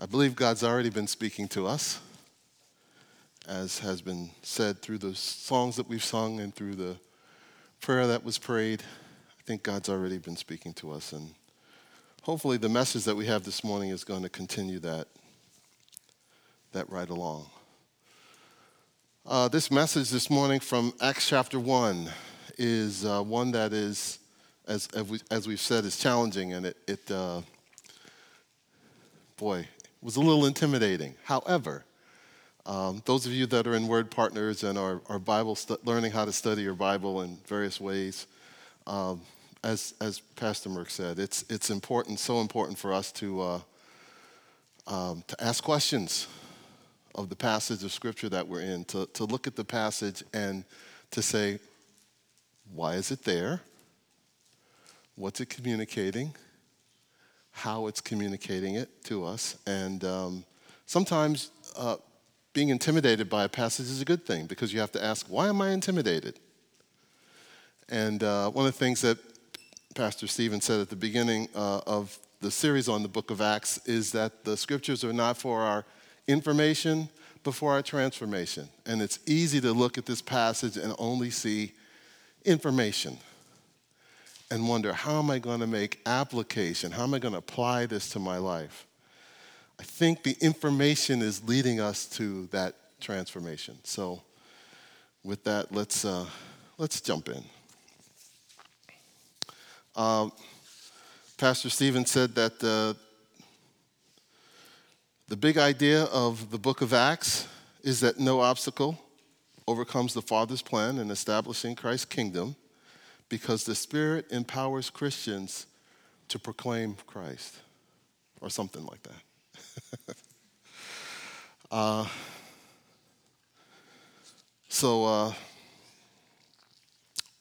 I believe God's already been speaking to us, as has been said through the songs that we've sung and through the prayer that was prayed. I think God's already been speaking to us, and hopefully the message that we have this morning is going to continue that, that right along. Uh, this message this morning from Acts chapter 1 is uh, one that is, as, as, we, have said, is challenging, and it, it uh, boy, was a little intimidating. However, um, those of you that are in Word Partners and are, are Bible stu- learning how to study your Bible in various ways, um, as, as Pastor Merck said, it's, it's important, so important for us to, uh, um, to ask questions of the passage of Scripture that we're in, to, to look at the passage and to say, why is it there? What's it communicating? How it's communicating it to us. And um, sometimes uh, being intimidated by a passage is a good thing because you have to ask, why am I intimidated? And uh, one of the things that Pastor Stephen said at the beginning uh, of the series on the book of Acts is that the scriptures are not for our information, but for our transformation. And it's easy to look at this passage and only see information and wonder how am I going to make application? How am I going to apply this to my life? I think the information is leading us to that transformation. So, with that, let's, uh, let's jump in. Um, Pastor Stephen said that uh, the big idea of the book of Acts is that no obstacle overcomes the Father's plan in establishing Christ's kingdom because the Spirit empowers Christians to proclaim Christ, or something like that. uh, so, uh,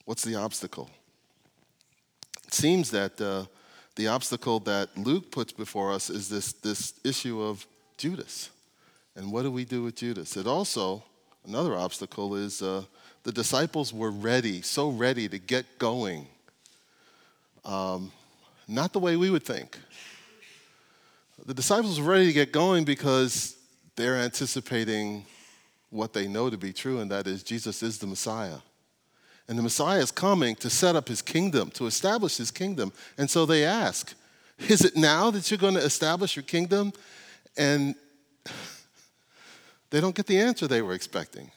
what's the obstacle? It seems that uh, the obstacle that Luke puts before us is this, this issue of Judas. And what do we do with Judas? It also, another obstacle is uh, the disciples were ready, so ready to get going. Um, not the way we would think. The disciples were ready to get going because they're anticipating what they know to be true, and that is Jesus is the Messiah. And the Messiah is coming to set up his kingdom, to establish his kingdom. And so they ask, Is it now that you're going to establish your kingdom? And they don't get the answer they were expecting.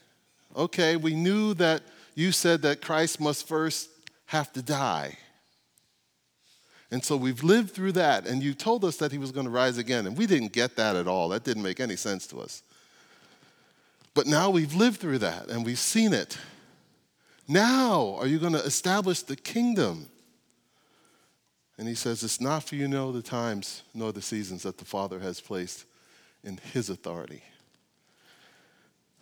Okay, we knew that you said that Christ must first have to die. And so we've lived through that, and you told us that he was going to rise again, and we didn't get that at all. That didn't make any sense to us. But now we've lived through that, and we've seen it. Now, are you going to establish the kingdom? And he says, It's not for you know the times nor the seasons that the Father has placed in his authority.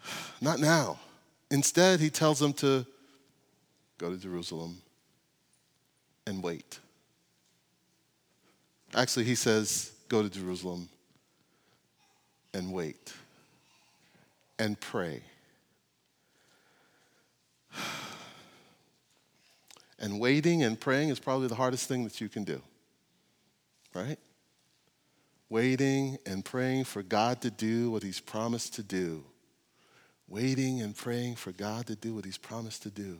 Not now. Instead, he tells them to go to Jerusalem and wait. Actually, he says, go to Jerusalem and wait and pray. And waiting and praying is probably the hardest thing that you can do, right? Waiting and praying for God to do what He's promised to do waiting and praying for God to do what He's promised to do.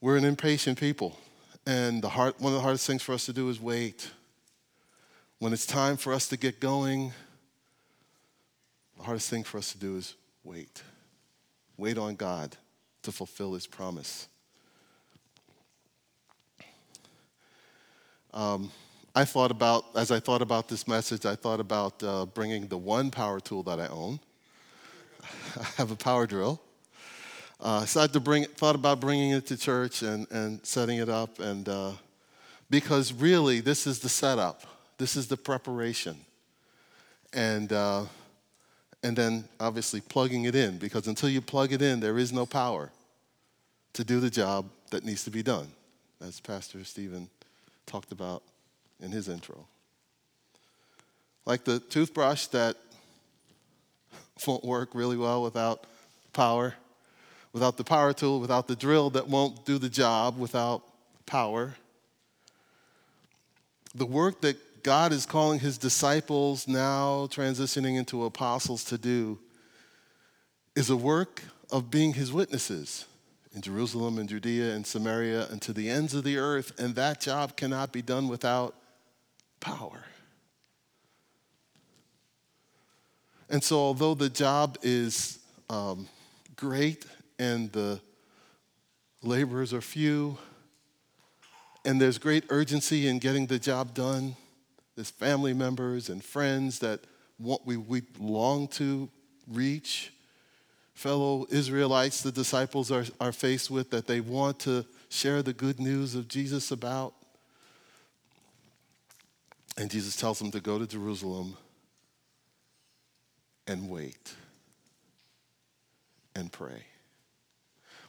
We're an impatient people, and the hard, one of the hardest things for us to do is wait. When it's time for us to get going, the hardest thing for us to do is wait. Wait on God to fulfill His promise. Um, I thought about, as I thought about this message, I thought about uh, bringing the one power tool that I own I have a power drill. Uh, so I had to bring, thought about bringing it to church and, and setting it up, and uh, because really this is the setup, this is the preparation, and uh, and then obviously plugging it in because until you plug it in, there is no power to do the job that needs to be done, as Pastor Stephen talked about in his intro. Like the toothbrush that won't work really well without power, without the power tool, without the drill that won't do the job without power. The work that God is calling his disciples now transitioning into apostles to do is a work of being his witnesses in Jerusalem and Judea and Samaria and to the ends of the earth. And that job cannot be done without power. And so, although the job is um, great and the laborers are few, and there's great urgency in getting the job done, there's family members and friends that want, we, we long to reach fellow Israelites, the disciples are, are faced with that they want to share the good news of Jesus about. And Jesus tells them to go to Jerusalem and wait and pray.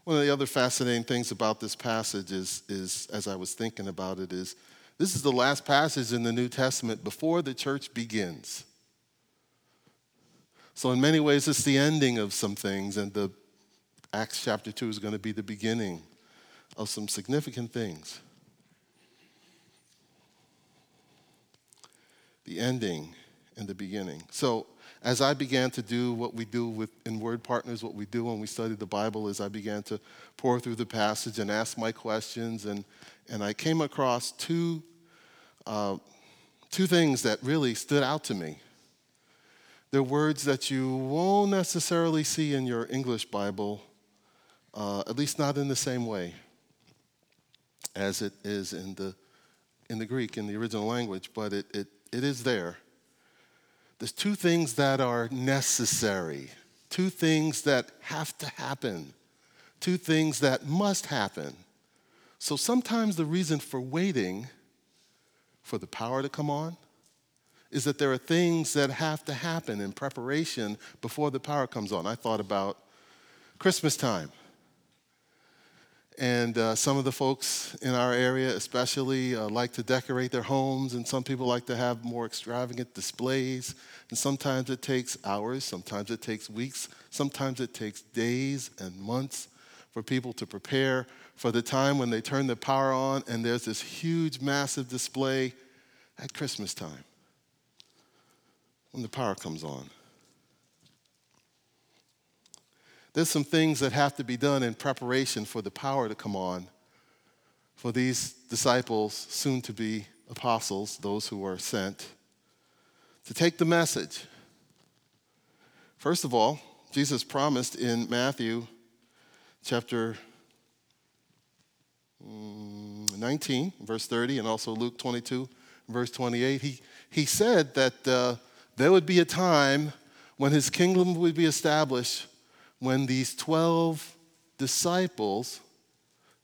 One of the other fascinating things about this passage is, is, as I was thinking about it, is this is the last passage in the New Testament before the church begins. So, in many ways, it's the ending of some things, and the Acts chapter 2 is going to be the beginning of some significant things. The ending and the beginning. So, as I began to do what we do with in Word Partners, what we do when we study the Bible is I began to pour through the passage and ask my questions, and, and I came across two, uh, two things that really stood out to me. They're words that you won't necessarily see in your English Bible, uh, at least not in the same way as it is in the, in the Greek, in the original language, but it, it, it is there. There's two things that are necessary, two things that have to happen, two things that must happen. So sometimes the reason for waiting for the power to come on is that there are things that have to happen in preparation before the power comes on. I thought about Christmas time. And uh, some of the folks in our area, especially, uh, like to decorate their homes, and some people like to have more extravagant displays. And sometimes it takes hours, sometimes it takes weeks, sometimes it takes days and months for people to prepare for the time when they turn the power on and there's this huge, massive display at Christmas time when the power comes on. There's some things that have to be done in preparation for the power to come on for these disciples, soon to be apostles, those who are sent, to take the message. First of all, Jesus promised in Matthew chapter mm, 19, verse 30, and also Luke 22, verse 28, he, he said that uh, there would be a time when his kingdom would be established when these 12 disciples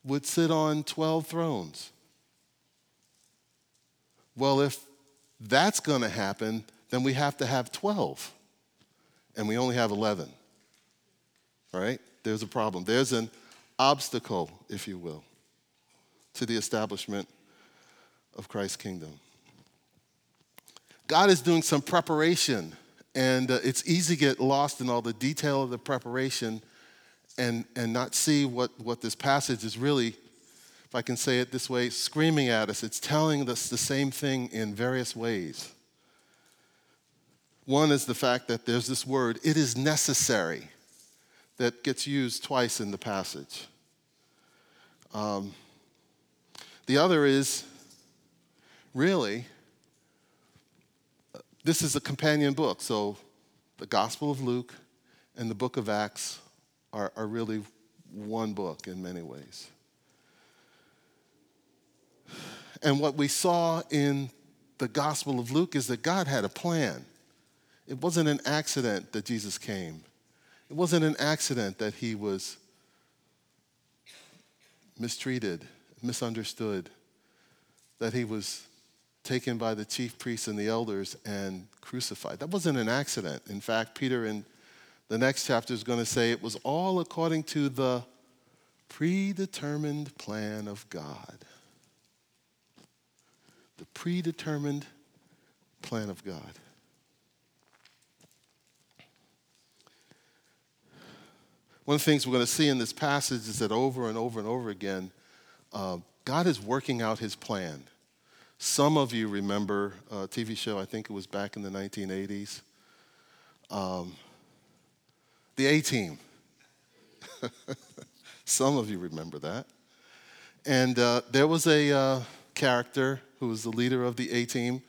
would sit on 12 thrones. Well, if that's going to happen, then we have to have 12. And we only have 11. Right? There's a problem. There's an obstacle, if you will, to the establishment of Christ's kingdom. God is doing some preparation, and uh, it's easy to get lost in all the detail of the preparation and, and not see what, what this passage is really, if I can say it this way, screaming at us. It's telling us the same thing in various ways. One is the fact that there's this word, it is necessary, that gets used twice in the passage. Um, the other is really this is a companion book. So the Gospel of Luke and the book of Acts are, are really one book in many ways. And what we saw in the Gospel of Luke is that God had a plan. It wasn't an accident that Jesus came. It wasn't an accident that he was mistreated, misunderstood, that he was taken by the chief priests and the elders and crucified. That wasn't an accident. In fact, Peter in the next chapter is going to say it was all according to the predetermined plan of God. The predetermined plan of God. One of the things we're going to see in this passage is that over and over and over again, uh, God is working out his plan Some of you remember a TV show, I think it was back in the 1980s. Um, the A Team. Some of you remember that. And uh, there was a uh, character who was the leader of the A Team,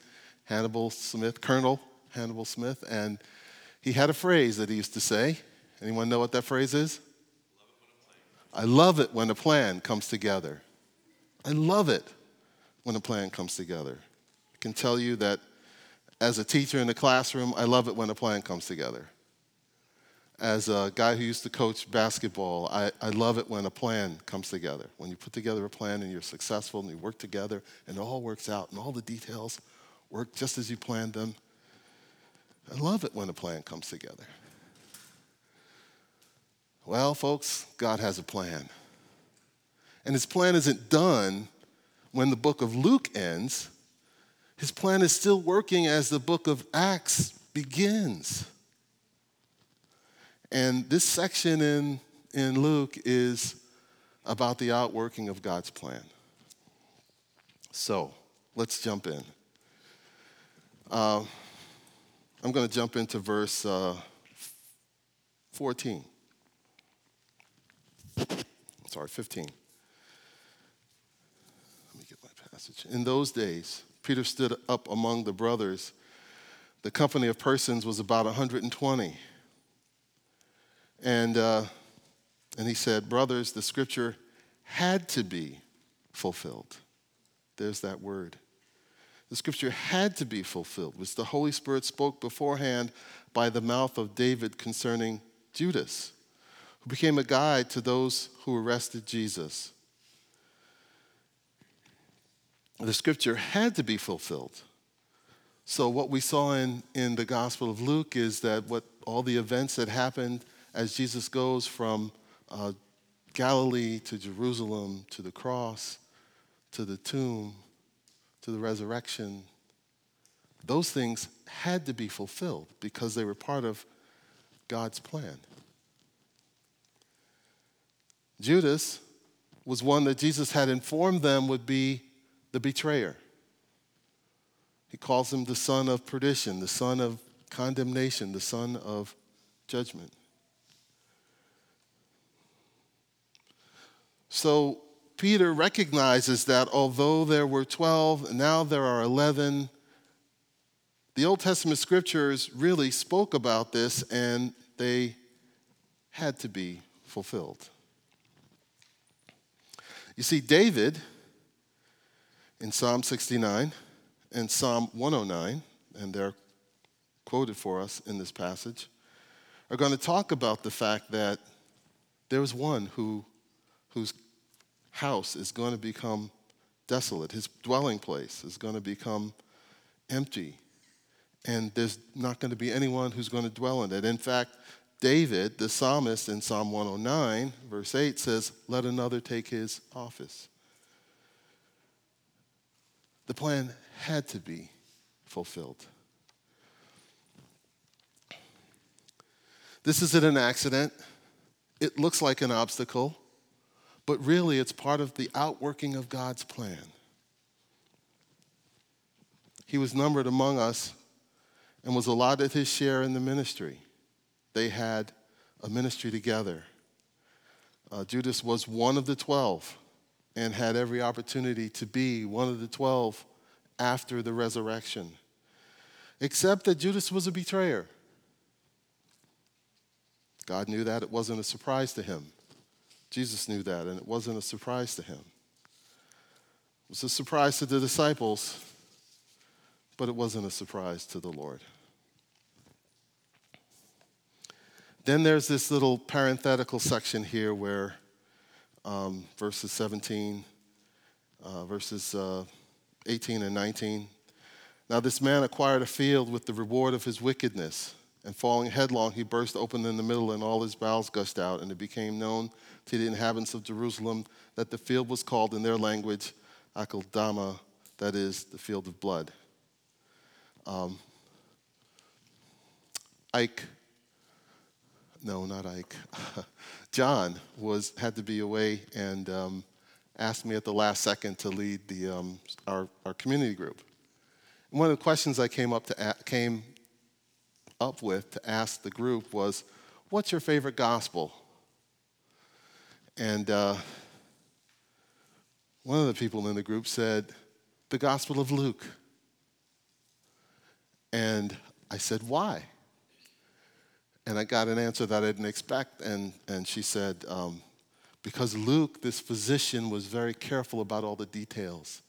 Hannibal Smith, Colonel Hannibal Smith, and he had a phrase that he used to say. Anyone know what that phrase is? I love it when a plan comes together. I love it when a plan comes together. I can tell you that as a teacher in the classroom, I love it when a plan comes together. As a guy who used to coach basketball, I, I love it when a plan comes together. When you put together a plan and you're successful and you work together and it all works out and all the details work just as you planned them. I love it when a plan comes together. Well, folks, God has a plan. And his plan isn't done when the book of Luke ends. His plan is still working as the book of Acts begins. And this section in, in Luke is about the outworking of God's plan. So let's jump in. Uh, I'm going to jump into verse uh, 14 sorry, 15. Let me get my passage. In those days, Peter stood up among the brothers. The company of persons was about 120. And, uh, and he said, Brothers, the scripture had to be fulfilled. There's that word. The scripture had to be fulfilled, which the Holy Spirit spoke beforehand by the mouth of David concerning Judas who became a guide to those who arrested Jesus. The scripture had to be fulfilled. So, what we saw in, in the Gospel of Luke is that what all the events that happened as Jesus goes from uh, Galilee to Jerusalem to the cross to the tomb to the resurrection, those things had to be fulfilled because they were part of God's plan. Judas was one that Jesus had informed them would be the betrayer. He calls him the son of perdition, the son of condemnation, the son of judgment. So Peter recognizes that although there were 12, now there are 11, the Old Testament scriptures really spoke about this and they had to be fulfilled. You see, David in Psalm 69 and Psalm 109, and they're quoted for us in this passage, are going to talk about the fact that there is one who, whose house is going to become desolate, his dwelling place is going to become empty, and there's not going to be anyone who's going to dwell in it. In fact, David, the psalmist in Psalm 109, verse 8 says, Let another take his office. The plan had to be fulfilled. This isn't an accident. It looks like an obstacle, but really it's part of the outworking of God's plan. He was numbered among us and was allotted his share in the ministry they had a ministry together. Uh, Judas was one of the 12 and had every opportunity to be one of the 12 after the resurrection, except that Judas was a betrayer. God knew that. It wasn't a surprise to him. Jesus knew that, and it wasn't a surprise to him. It was a surprise to the disciples, but it wasn't a surprise to the Lord. Then there's this little parenthetical section here where um, verses 17, uh, verses uh, 18 and 19. Now this man acquired a field with the reward of his wickedness, and falling headlong, he burst open in the middle, and all his bowels gushed out, and it became known to the inhabitants of Jerusalem that the field was called in their language Akeldama, that is, the field of blood. Um, Ike no, not Ike. John was had to be away, and um, asked me at the last second to lead the, um, our, our community group. And one of the questions I came up, to, came up with to ask the group was, What's your favorite gospel? And uh, one of the people in the group said, The Gospel of Luke. And I said, Why? And I got an answer that I didn't expect. And, and she said, um, Because Luke, this physician, was very careful about all the details.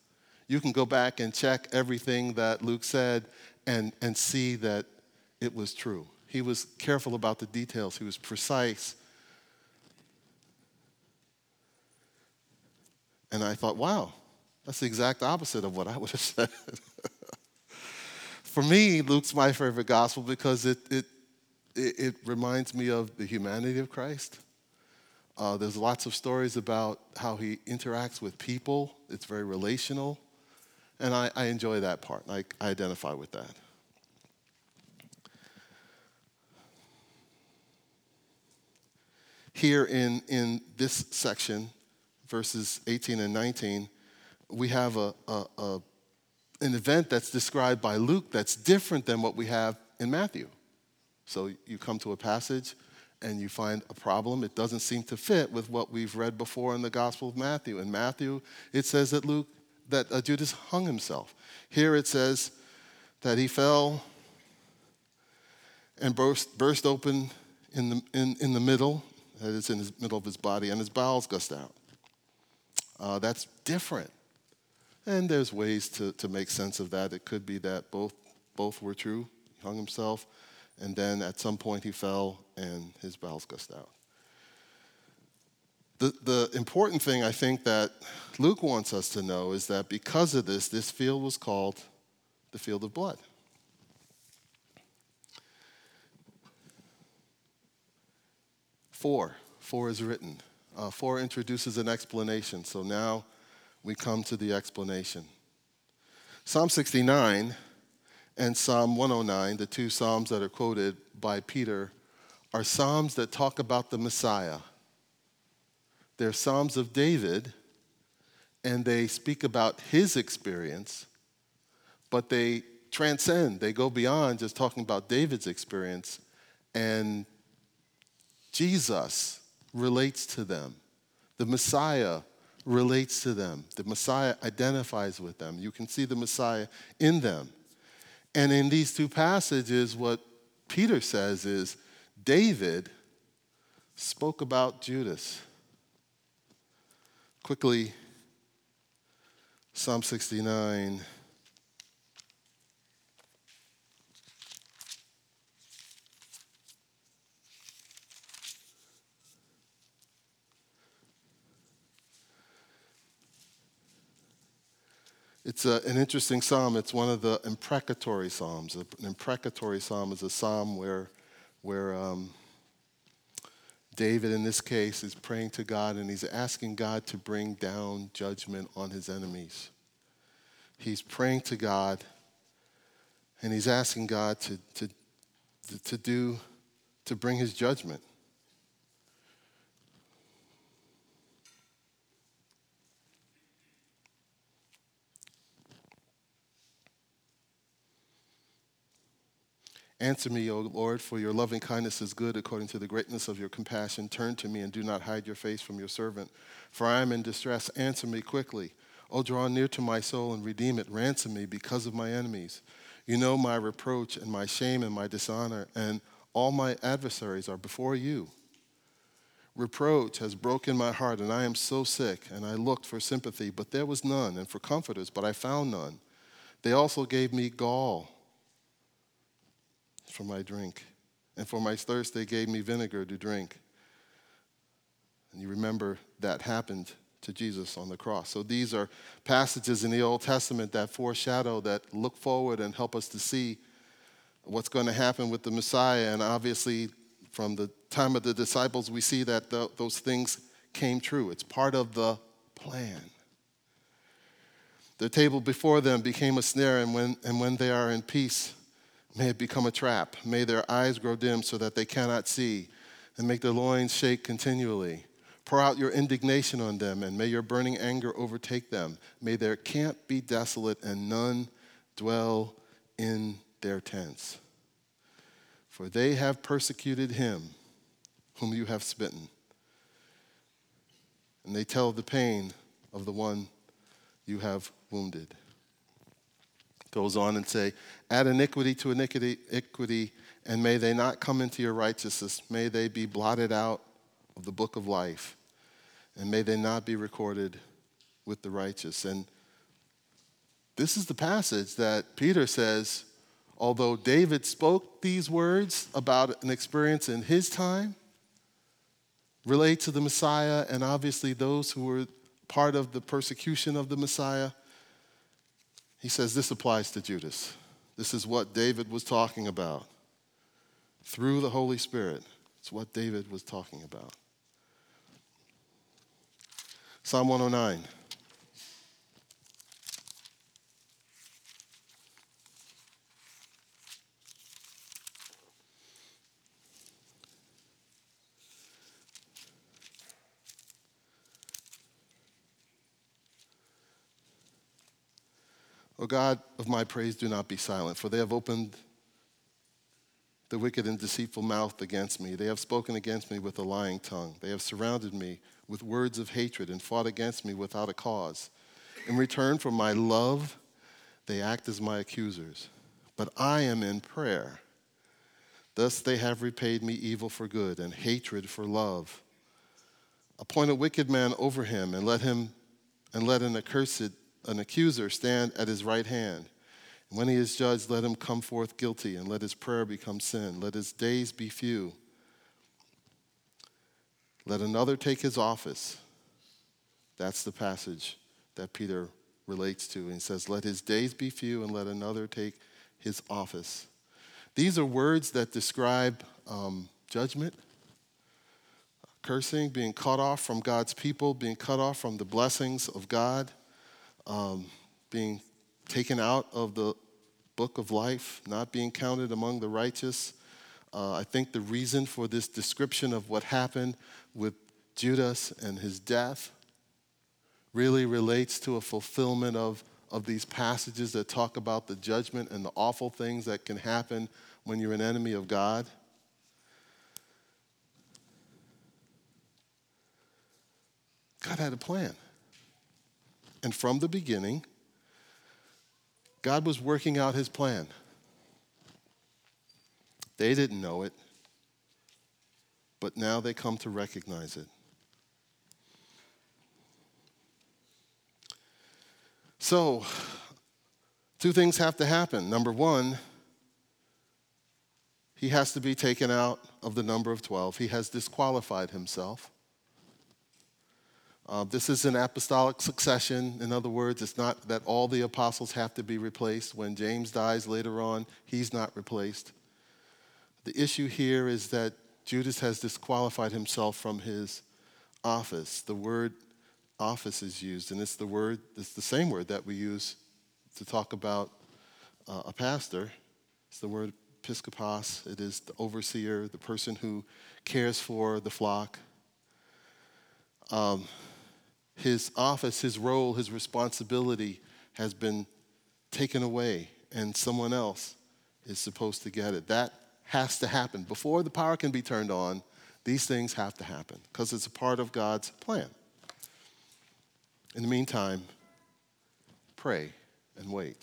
You can go back and check everything that Luke said and, and see that it was true. He was careful about the details, he was precise. And I thought, wow, that's the exact opposite of what I would have said. For me, Luke's my favorite gospel because it, it, it, it reminds me of the humanity of Christ. Uh, there's lots of stories about how he interacts with people, it's very relational. And I, I enjoy that part. I, I identify with that. Here in, in this section, verses 18 and 19, we have a, a, a, an event that's described by Luke that's different than what we have in Matthew. So you come to a passage and you find a problem. It doesn't seem to fit with what we've read before in the Gospel of Matthew. In Matthew, it says that Luke that uh, Judas hung himself. Here it says that he fell and burst, burst open in the, in, in the middle, that is in the middle of his body, and his bowels gushed out. Uh, that's different. And there's ways to, to make sense of that. It could be that both, both were true. He hung himself, and then at some point he fell and his bowels gushed out. The, the important thing I think that Luke wants us to know is that because of this, this field was called the field of blood. Four. Four is written. Uh, four introduces an explanation. So now we come to the explanation. Psalm 69 and Psalm 109, the two Psalms that are quoted by Peter, are Psalms that talk about the Messiah they're Psalms of David, and they speak about his experience, but they transcend, they go beyond just talking about David's experience, and Jesus relates to them. The Messiah relates to them. The Messiah identifies with them. You can see the Messiah in them. And in these two passages, what Peter says is David spoke about Judas. Quickly, Psalm 69. It's a, an interesting psalm. It's one of the imprecatory psalms. An imprecatory psalm is a psalm where, where um, David, in this case, is praying to God and he's asking God to bring down judgment on his enemies. He's praying to God and he's asking God to, to, to do, to bring his judgment. Answer me, O Lord, for your loving kindness is good according to the greatness of your compassion. Turn to me and do not hide your face from your servant. For I am in distress. Answer me quickly. O draw near to my soul and redeem it. Ransom me because of my enemies. You know my reproach and my shame and my dishonor, and all my adversaries are before you. Reproach has broken my heart, and I am so sick, and I looked for sympathy, but there was none, and for comforters, but I found none. They also gave me gall for my drink. And for my thirst, they gave me vinegar to drink. And you remember that happened to Jesus on the cross. So these are passages in the Old Testament that foreshadow, that look forward and help us to see what's going to happen with the Messiah. And obviously, from the time of the disciples, we see that the, those things came true. It's part of the plan. The table before them became a snare, and when, and when they are in peace, May it become a trap. May their eyes grow dim so that they cannot see, and make their loins shake continually. Pour out your indignation on them, and may your burning anger overtake them. May their camp be desolate, and none dwell in their tents. For they have persecuted him whom you have smitten. And they tell the pain of the one you have wounded. Goes on and say, add iniquity to iniquity, and may they not come into your righteousness. May they be blotted out of the book of life and may they not be recorded with the righteous. And this is the passage that Peter says, although David spoke these words about an experience in his time, relate to the Messiah and obviously those who were part of the persecution of the Messiah, he says this applies to Judas. This is what David was talking about through the Holy Spirit. It's what David was talking about. Psalm 109. O God of my praise, do not be silent, for they have opened the wicked and deceitful mouth against me. They have spoken against me with a lying tongue. They have surrounded me with words of hatred and fought against me without a cause. In return for my love, they act as my accusers. But I am in prayer. Thus they have repaid me evil for good and hatred for love. Appoint a wicked man over him and let him and let an accursed an accuser stand at his right hand. And when he is judged, let him come forth guilty, and let his prayer become sin. Let his days be few. Let another take his office. That's the passage that Peter relates to. And he says, Let his days be few and let another take his office. These are words that describe um, judgment, cursing, being cut off from God's people, being cut off from the blessings of God, um, being taken out of the book of life, not being counted among the righteous. Uh, I think the reason for this description of what happened with Judas and his death really relates to a fulfillment of, of these passages that talk about the judgment and the awful things that can happen when you're an enemy of God. God had a plan. And from the beginning, God was working out his plan. They didn't know it, but now they come to recognize it. So, two things have to happen. Number one, he has to be taken out of the number of 12. He has disqualified himself. Uh, this is an apostolic succession. In other words, it's not that all the apostles have to be replaced. When James dies later on, he's not replaced. The issue here is that Judas has disqualified himself from his office. The word office is used, and it's the word, it's the same word that we use to talk about uh, a pastor. It's the word episkopos. It is the overseer, the person who cares for the flock. Um, his office, his role, his responsibility has been taken away, and someone else is supposed to get it. That has to happen. Before the power can be turned on, these things have to happen because it's a part of God's plan. In the meantime, pray and wait.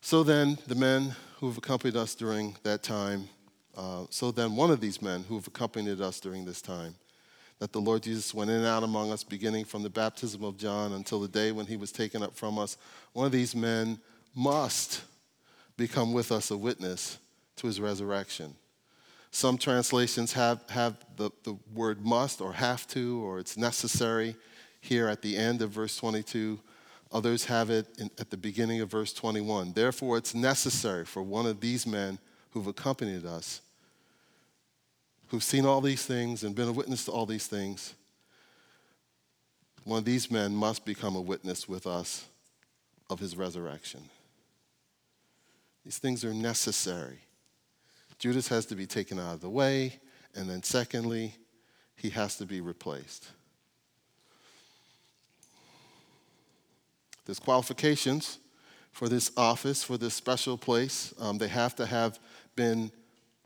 So then, the men who have accompanied us during that time, uh, so then, one of these men who have accompanied us during this time, that the Lord Jesus went in and out among us, beginning from the baptism of John until the day when he was taken up from us. One of these men must become with us a witness to his resurrection. Some translations have, have the, the word must or have to or it's necessary here at the end of verse 22. Others have it in, at the beginning of verse 21. Therefore, it's necessary for one of these men who've accompanied us who've seen all these things and been a witness to all these things, one of these men must become a witness with us of his resurrection. These things are necessary Judas has to be taken out of the way, and then secondly, he has to be replaced. There's qualifications for this office, for this special place. Um, they have to have been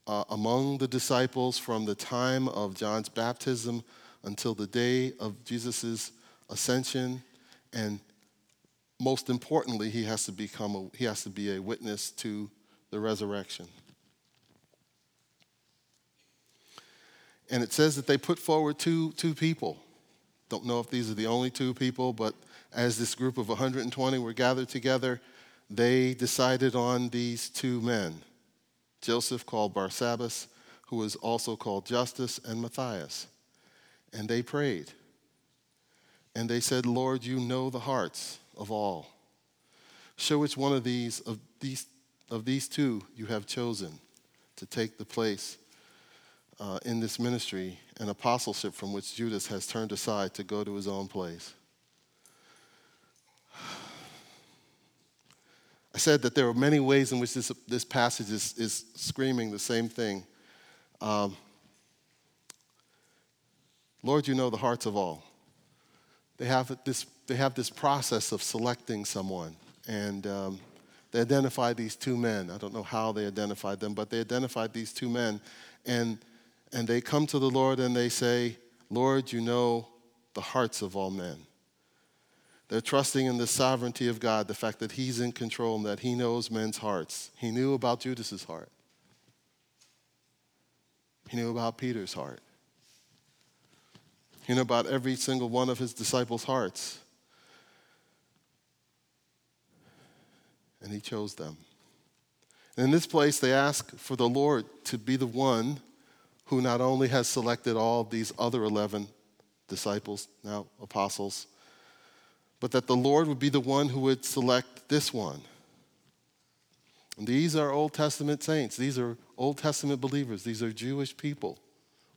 uh, among the disciples from the time of John's baptism until the day of Jesus' ascension. And most importantly, he has to become a, he has to be a witness to the resurrection. And it says that they put forward two, two people. Don't know if these are the only two people, but as this group of 120 were gathered together, they decided on these two men Joseph, called Barsabbas, who was also called Justus, and Matthias. And they prayed. And they said, Lord, you know the hearts of all. Show which one of these, of these, of these two you have chosen to take the place uh, in this ministry and apostleship from which Judas has turned aside to go to his own place. I said that there are many ways in which this, this passage is, is screaming the same thing. Um, Lord, you know the hearts of all. They have this, they have this process of selecting someone, and um, they identified these two men. I don't know how they identified them, but they identified these two men, and, and they come to the Lord and they say, Lord, you know the hearts of all men. They're trusting in the sovereignty of God, the fact that He's in control and that He knows men's hearts. He knew about Judas's heart, He knew about Peter's heart, He knew about every single one of His disciples' hearts. And He chose them. And in this place, they ask for the Lord to be the one who not only has selected all these other 11 disciples, now apostles, but that the Lord would be the one who would select this one. And these are Old Testament saints. These are Old Testament believers. These are Jewish people.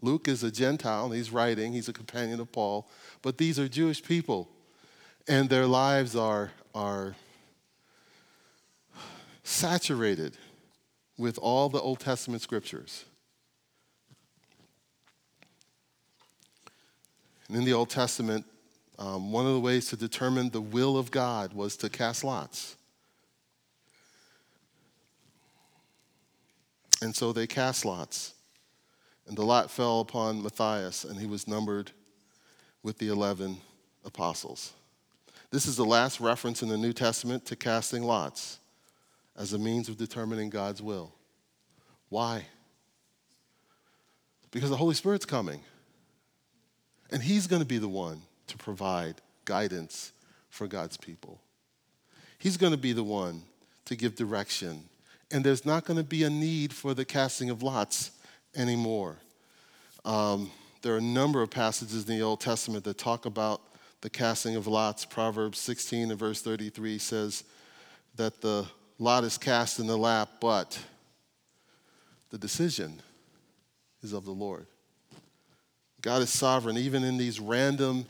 Luke is a Gentile, and he's writing, he's a companion of Paul, but these are Jewish people, and their lives are, are saturated with all the Old Testament scriptures. And in the Old Testament, um, one of the ways to determine the will of God was to cast lots. And so they cast lots. And the lot fell upon Matthias, and he was numbered with the 11 apostles. This is the last reference in the New Testament to casting lots as a means of determining God's will. Why? Because the Holy Spirit's coming. And He's going to be the one to provide guidance for God's people. He's going to be the one to give direction. And there's not going to be a need for the casting of lots anymore. Um, there are a number of passages in the Old Testament that talk about the casting of lots. Proverbs 16 and verse 33 says that the lot is cast in the lap, but the decision is of the Lord. God is sovereign, even in these random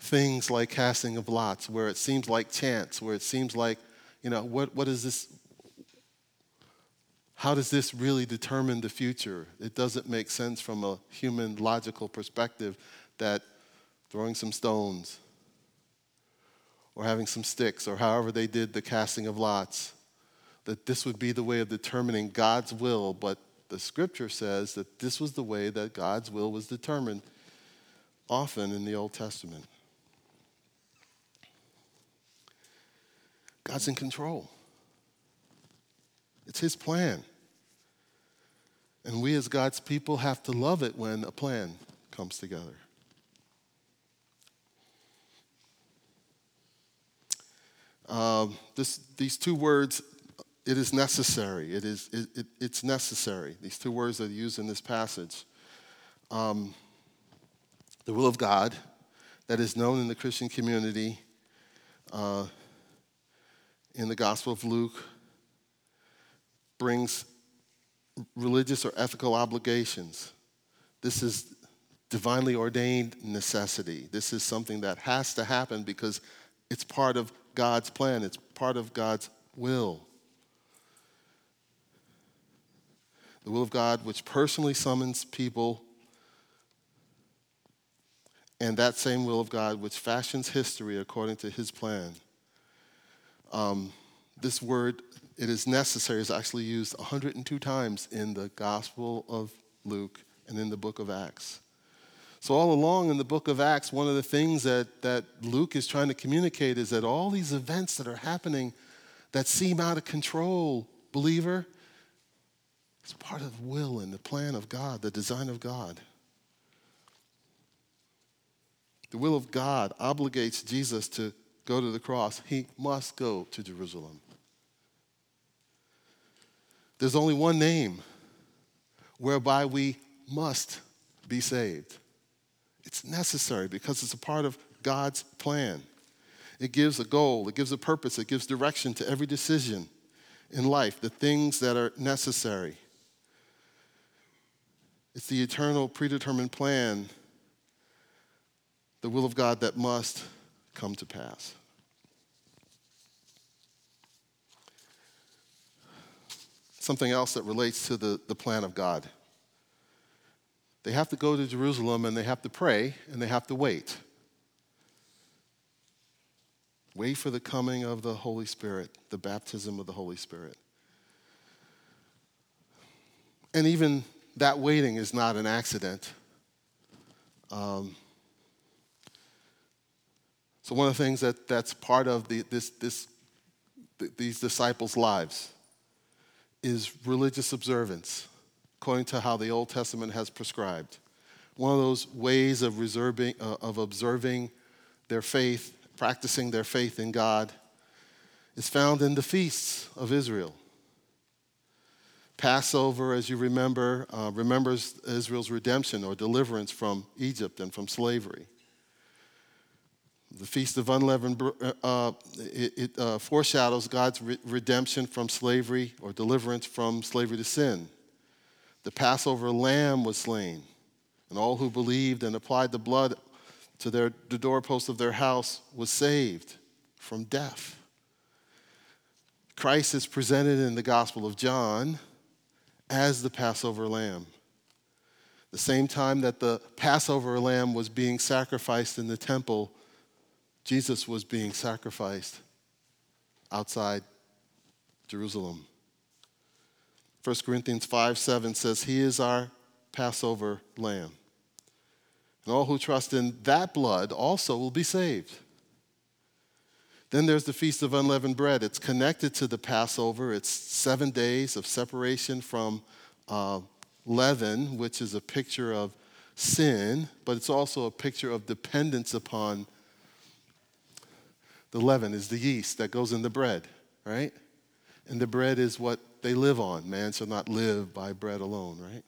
things like casting of lots, where it seems like chance, where it seems like, you know, what, what is this? How does this really determine the future? It doesn't make sense from a human logical perspective that throwing some stones or having some sticks or however they did the casting of lots, that this would be the way of determining God's will, but the scripture says that this was the way that God's will was determined often in the Old Testament. God's in control. It's His plan. And we as God's people have to love it when a plan comes together. Um, this, these two words, it is necessary. It is, it, it, it's necessary. These two words that are used in this passage. Um, the will of God that is known in the Christian community uh, in the Gospel of Luke brings religious or ethical obligations. This is divinely ordained necessity. This is something that has to happen because it's part of God's plan, it's part of God's will. The will of God, which personally summons people, and that same will of God, which fashions history according to his plan. Um, this word, it is necessary, is actually used 102 times in the Gospel of Luke and in the book of Acts. So, all along in the book of Acts, one of the things that, that Luke is trying to communicate is that all these events that are happening that seem out of control, believer, it's part of the will and the plan of God, the design of God. The will of God obligates Jesus to go to the cross. He must go to Jerusalem. There's only one name whereby we must be saved. It's necessary because it's a part of God's plan. It gives a goal, it gives a purpose, it gives direction to every decision in life, the things that are necessary. It's the eternal, predetermined plan, the will of God that must come to pass. Something else that relates to the, the plan of God. They have to go to Jerusalem and they have to pray and they have to wait. Wait for the coming of the Holy Spirit, the baptism of the Holy Spirit. And even that waiting is not an accident. Um, so, one of the things that, that's part of the, this, this, these disciples' lives is religious observance according to how the Old Testament has prescribed. One of those ways of, reserving, uh, of observing their faith, practicing their faith in God, is found in the feasts of Israel. Passover, as you remember, uh, remembers Israel's redemption or deliverance from Egypt and from slavery. The Feast of Unleavened uh, uh, it, it uh, foreshadows God's re- redemption from slavery or deliverance from slavery to sin the Passover lamb was slain, and all who believed and applied the blood to their, the doorpost of their house was saved from death. Christ is presented in the Gospel of John as the Passover lamb. The same time that the Passover lamb was being sacrificed in the temple, Jesus was being sacrificed outside Jerusalem. 1 Corinthians 5 7 says, He is our Passover lamb. And all who trust in that blood also will be saved. Then there's the Feast of Unleavened Bread. It's connected to the Passover. It's seven days of separation from uh, leaven, which is a picture of sin, but it's also a picture of dependence upon the leaven, is the yeast that goes in the bread, right? And the bread is what they live on. Man shall not live by bread alone, right?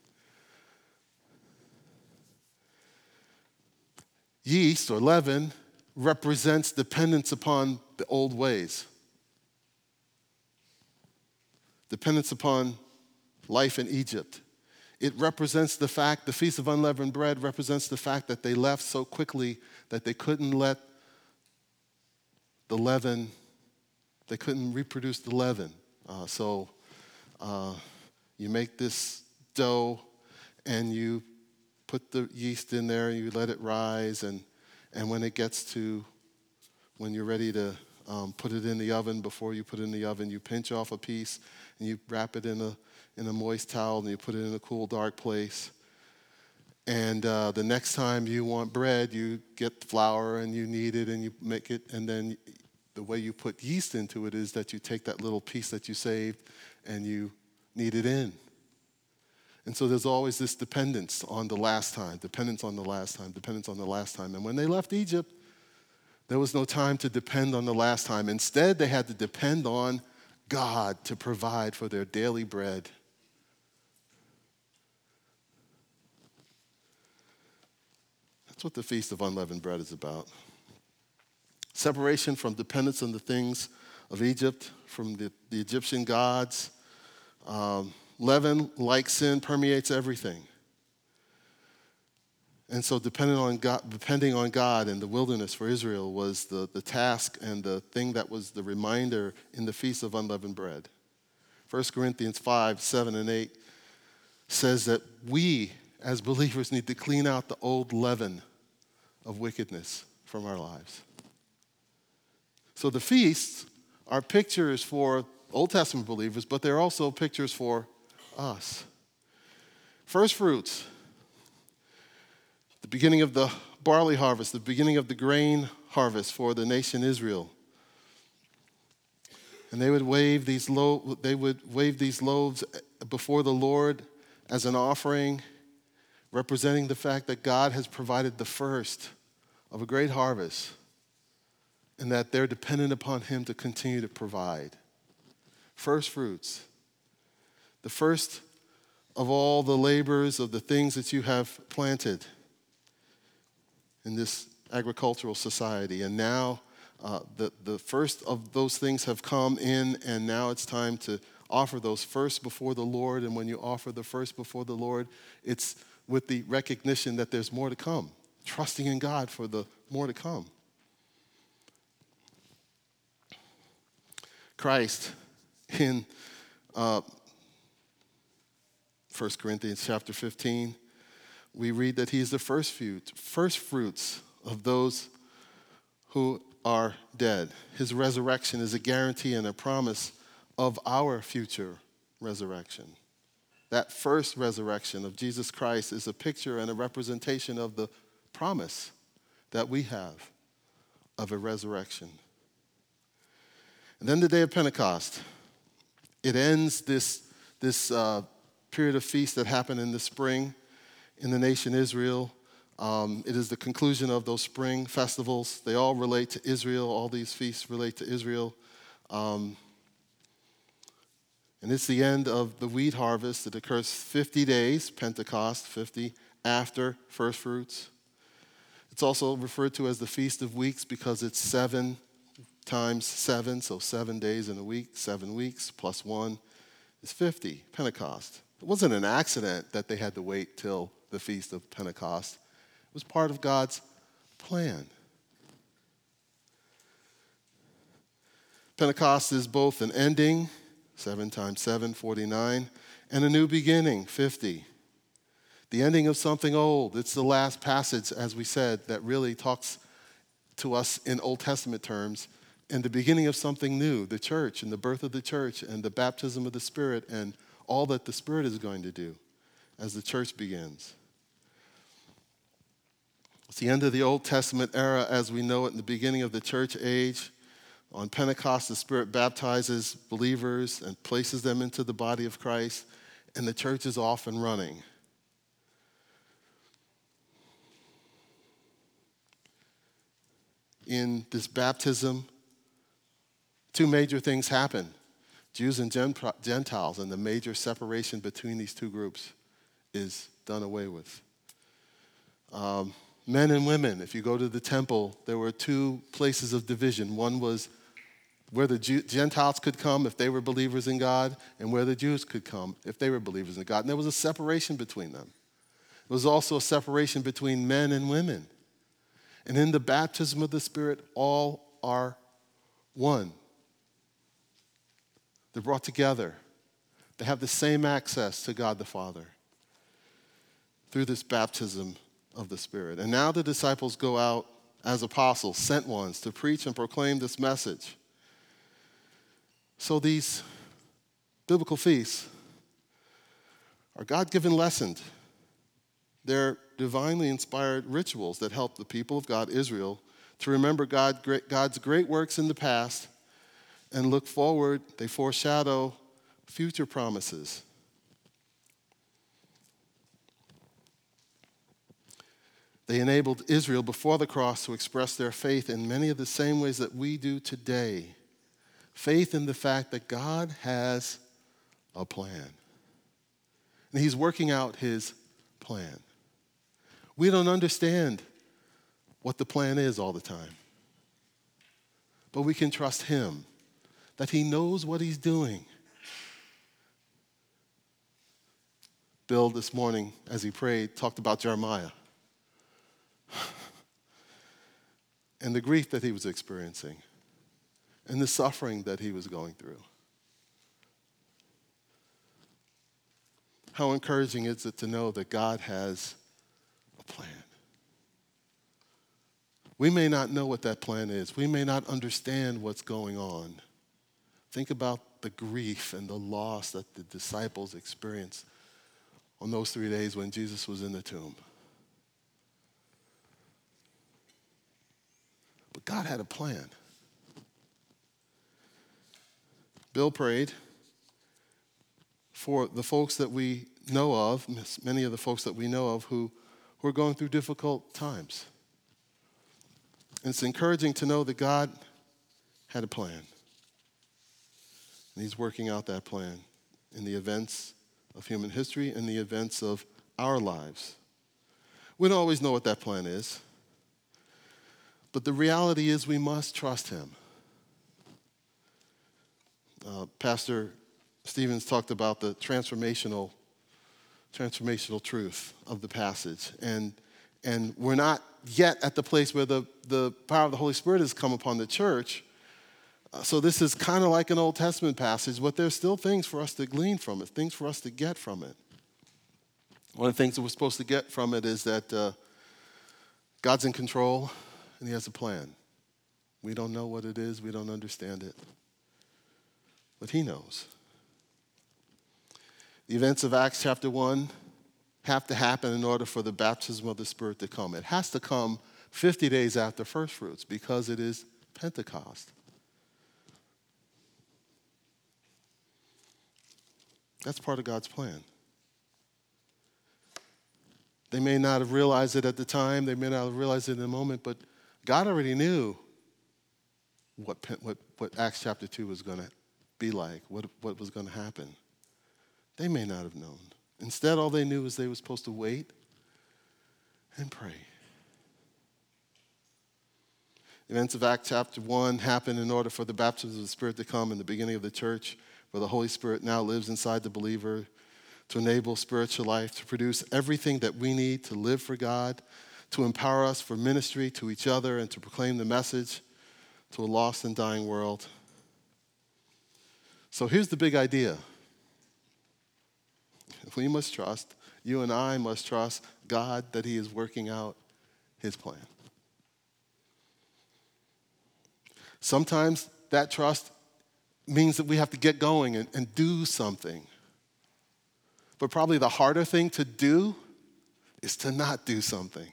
Yeast or leaven represents dependence upon the old ways, dependence upon life in Egypt. It represents the fact, the Feast of Unleavened Bread represents the fact that they left so quickly that they couldn't let the leaven, they couldn't reproduce the leaven. Uh, so uh, you make this dough and you put the yeast in there and you let it rise and, and when it gets to when you're ready to um, put it in the oven before you put it in the oven you pinch off a piece and you wrap it in a, in a moist towel and you put it in a cool dark place and uh, the next time you want bread you get the flour and you knead it and you make it and then the way you put yeast into it is that you take that little piece that you saved and you knead it in. And so there's always this dependence on the last time, dependence on the last time, dependence on the last time. And when they left Egypt, there was no time to depend on the last time. Instead, they had to depend on God to provide for their daily bread. That's what the Feast of Unleavened Bread is about. Separation from dependence on the things of Egypt, from the, the Egyptian gods. Um, leaven, like sin, permeates everything. And so, depending on God, depending on God in the wilderness for Israel was the, the task and the thing that was the reminder in the Feast of Unleavened Bread. 1 Corinthians 5 7 and 8 says that we, as believers, need to clean out the old leaven of wickedness from our lives. So the feasts are pictures for Old Testament believers, but they're also pictures for us. First fruits, the beginning of the barley harvest, the beginning of the grain harvest for the nation Israel. And they would wave these lo- they would wave these loaves before the Lord as an offering, representing the fact that God has provided the first of a great harvest and that they're dependent upon Him to continue to provide. First fruits. The first of all the labors of the things that you have planted in this agricultural society. And now uh, the, the first of those things have come in, and now it's time to offer those first before the Lord. And when you offer the first before the Lord, it's with the recognition that there's more to come, trusting in God for the more to come. Christ in uh, 1 Corinthians chapter 15, we read that he is the first, fruit, first fruits of those who are dead. His resurrection is a guarantee and a promise of our future resurrection. That first resurrection of Jesus Christ is a picture and a representation of the promise that we have of a resurrection. And then the day of Pentecost. It ends this, this uh, period of feast that happened in the spring in the nation Israel. Um, it is the conclusion of those spring festivals. They all relate to Israel. All these feasts relate to Israel. Um, and it's the end of the wheat harvest. It occurs 50 days, Pentecost, 50 after first fruits. It's also referred to as the Feast of Weeks because it's seven times seven, so seven days in a week, seven weeks plus one is 50, Pentecost. It wasn't an accident that they had to wait till the Feast of Pentecost, it was part of God's plan. Pentecost is both an ending, 7 times 7, 49, and a new beginning, 50. The ending of something old. It's the last passage, as we said, that really talks to us in Old Testament terms and the beginning of something new the church and the birth of the church and the baptism of the Spirit and all that the Spirit is going to do as the church begins. It's the end of the Old Testament era as we know it in the beginning of the church age. On Pentecost, the Spirit baptizes believers and places them into the body of Christ, and the church is off and running. In this baptism, two major things happen Jews and Gentiles, and the major separation between these two groups is done away with. Um, men and women, if you go to the temple, there were two places of division. One was where the Gentiles could come if they were believers in God, and where the Jews could come if they were believers in God. And there was a separation between them. There was also a separation between men and women. And in the baptism of the Spirit, all are one. They're brought together. They have the same access to God the Father through this baptism of the Spirit. And now the disciples go out as apostles, sent ones, to preach and proclaim this message. So these biblical feasts are God given lessons. They're divinely inspired rituals that help the people of God, Israel, to remember God, God's great works in the past and look forward, they foreshadow future promises. They enabled Israel before the cross to express their faith in many of the same ways that we do today. Faith in the fact that God has a plan. And He's working out His plan. We don't understand what the plan is all the time, but we can trust Him that he knows what he's doing. Bill, this morning, as he prayed, talked about Jeremiah and the grief that he was experiencing and the suffering that he was going through. How encouraging is it to know that God has a plan? We may not know what that plan is. We may not understand what's going on. Think about the grief and the loss that the disciples experienced on those three days when Jesus was in the tomb. But God had a plan. Bill prayed for the folks that we know of, many of the folks that we know of who, who are going through difficult times. And it's encouraging to know that God had a plan. And He's working out that plan in the events of human history and the events of our lives. We don't always know what that plan is, but the reality is we must trust Him. Uh, Pastor Stevens talked about the transformational, transformational truth of the passage. And, and we're not yet at the place where the, the power of the Holy Spirit has come upon the church. Uh, so this is kind of like an Old Testament passage, but there's still things for us to glean from it, things for us to get from it. One of the things that we're supposed to get from it is that uh, God's in control and He has a plan. We don't know what it is, we don't understand it, but He knows. The events of Acts chapter 1 have to happen in order for the baptism of the Spirit to come. It has to come 50 days after first fruits because it is Pentecost. That's part of God's plan. They may not have realized it at the time, they may not have realized it in the moment, but God already knew what, what, what Acts chapter 2 was going to be like, what, what was going to happen. They may not have known. Instead, all they knew was they were supposed to wait and pray. Events of Acts chapter 1 happened in order for the baptism of the Spirit to come in the beginning of the church, where the Holy Spirit now lives inside the believer to enable spiritual life, to produce everything that we need to live for God, to empower us for ministry to each other, and to proclaim the message to a lost and dying world. So here's the big idea we must trust, you and I must trust God that He is working out His plan. Sometimes that trust means that we have to get going and, and do something. But probably the harder thing to do is to not do something,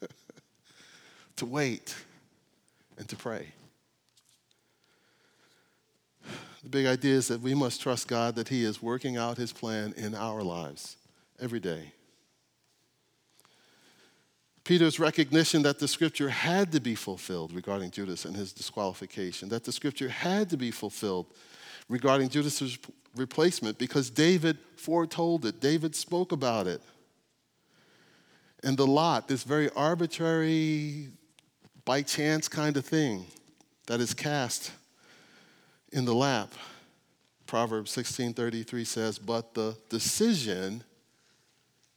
to wait and to pray. The big idea is that we must trust God that He is working out His plan in our lives every day. Peter's recognition that the scripture had to be fulfilled regarding Judas and his disqualification, that the scripture had to be fulfilled regarding Judas's replacement because David foretold it, David spoke about it. And the lot, this very arbitrary, by chance kind of thing that is cast in the lap. Proverbs 16:33 says, "But the decision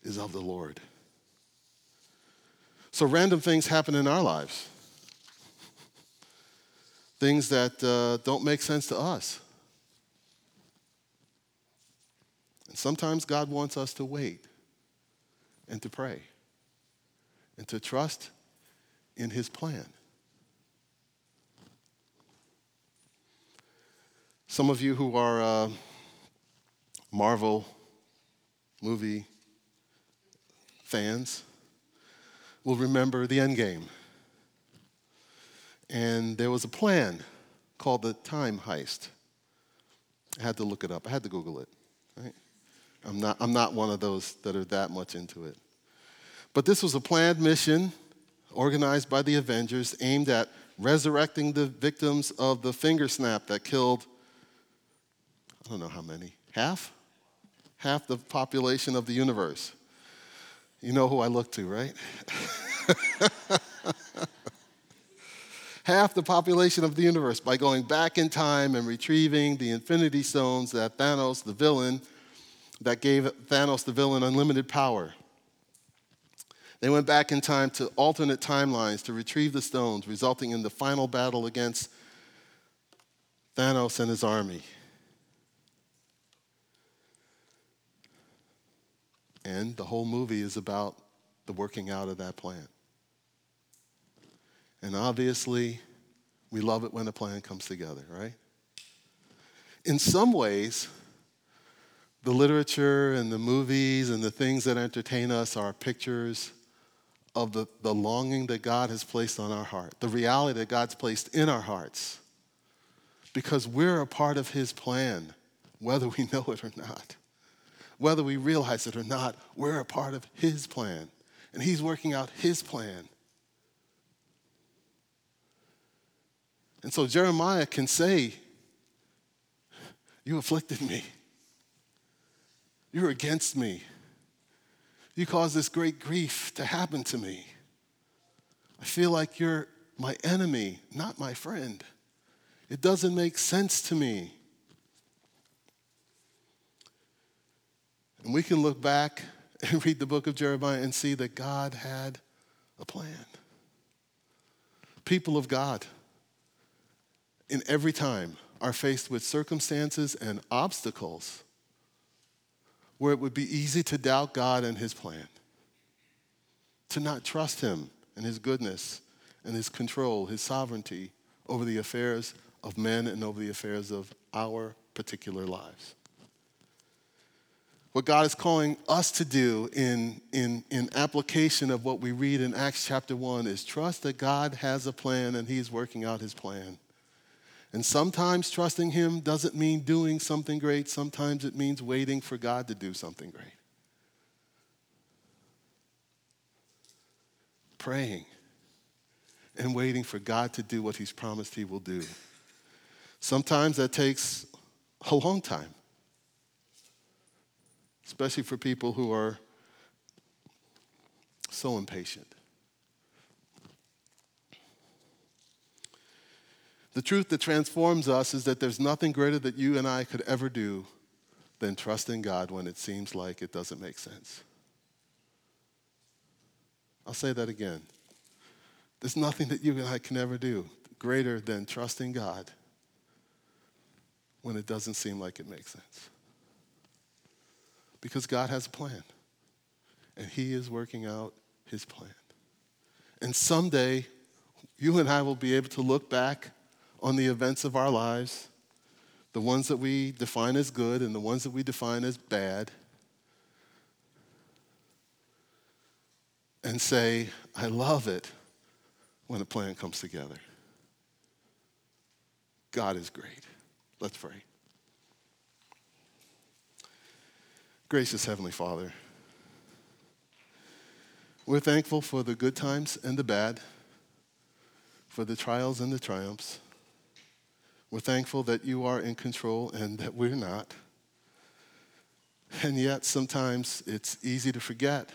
is of the Lord." So random things happen in our lives. things that uh, don't make sense to us. And sometimes God wants us to wait and to pray and to trust in His plan. Some of you who are uh, Marvel movie fans will remember the Endgame. And there was a plan called the Time Heist. I had to look it up. I had to Google it. Right? I'm not, I'm not one of those that are that much into it. But this was a planned mission organized by the Avengers aimed at resurrecting the victims of the finger snap that killed I don't know how many, half? Half the population of the universe. You know who I look to, right? half the population of the universe by going back in time and retrieving the infinity stones that Thanos, the villain, that gave Thanos, the villain, unlimited power. They went back in time to alternate timelines to retrieve the stones, resulting in the final battle against Thanos and his army. End, the whole movie is about the working out of that plan. And obviously, we love it when a plan comes together, right? In some ways, the literature and the movies and the things that entertain us are pictures of the, the longing that God has placed on our heart, the reality that God's placed in our hearts, because we're a part of His plan, whether we know it or not. Whether we realize it or not, we're a part of His plan, and He's working out His plan. And so Jeremiah can say, You afflicted me. You're against me. You caused this great grief to happen to me. I feel like you're my enemy, not my friend. It doesn't make sense to me. And we can look back and read the book of Jeremiah and see that God had a plan. People of God, in every time, are faced with circumstances and obstacles where it would be easy to doubt God and His plan, to not trust Him and His goodness and His control, His sovereignty over the affairs of men and over the affairs of our particular lives. What God is calling us to do in, in, in application of what we read in Acts chapter 1 is trust that God has a plan and He's working out His plan. And sometimes trusting Him doesn't mean doing something great, sometimes it means waiting for God to do something great. Praying and waiting for God to do what He's promised He will do. Sometimes that takes a long time, especially for people who are so impatient. The truth that transforms us is that there's nothing greater that you and I could ever do than trust in God when it seems like it doesn't make sense. I'll say that again. There's nothing that you and I can ever do greater than trusting God when it doesn't seem like it makes sense. Because God has a plan, and He is working out His plan. And someday, you and I will be able to look back on the events of our lives, the ones that we define as good and the ones that we define as bad, and say, I love it when a plan comes together. God is great. Let's pray. Gracious Heavenly Father, we're thankful for the good times and the bad, for the trials and the triumphs. We're thankful that you are in control and that we're not. And yet, sometimes it's easy to forget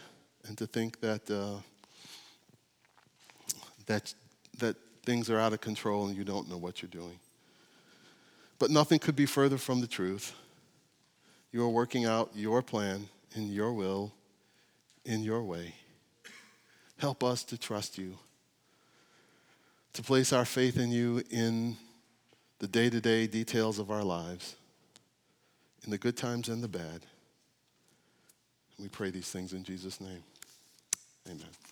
and to think that, uh, that, that things are out of control and you don't know what you're doing. But nothing could be further from the truth. You are working out your plan in your will, in your way. Help us to trust you, to place our faith in you in the day to day details of our lives, in the good times and the bad. We pray these things in Jesus' name. Amen.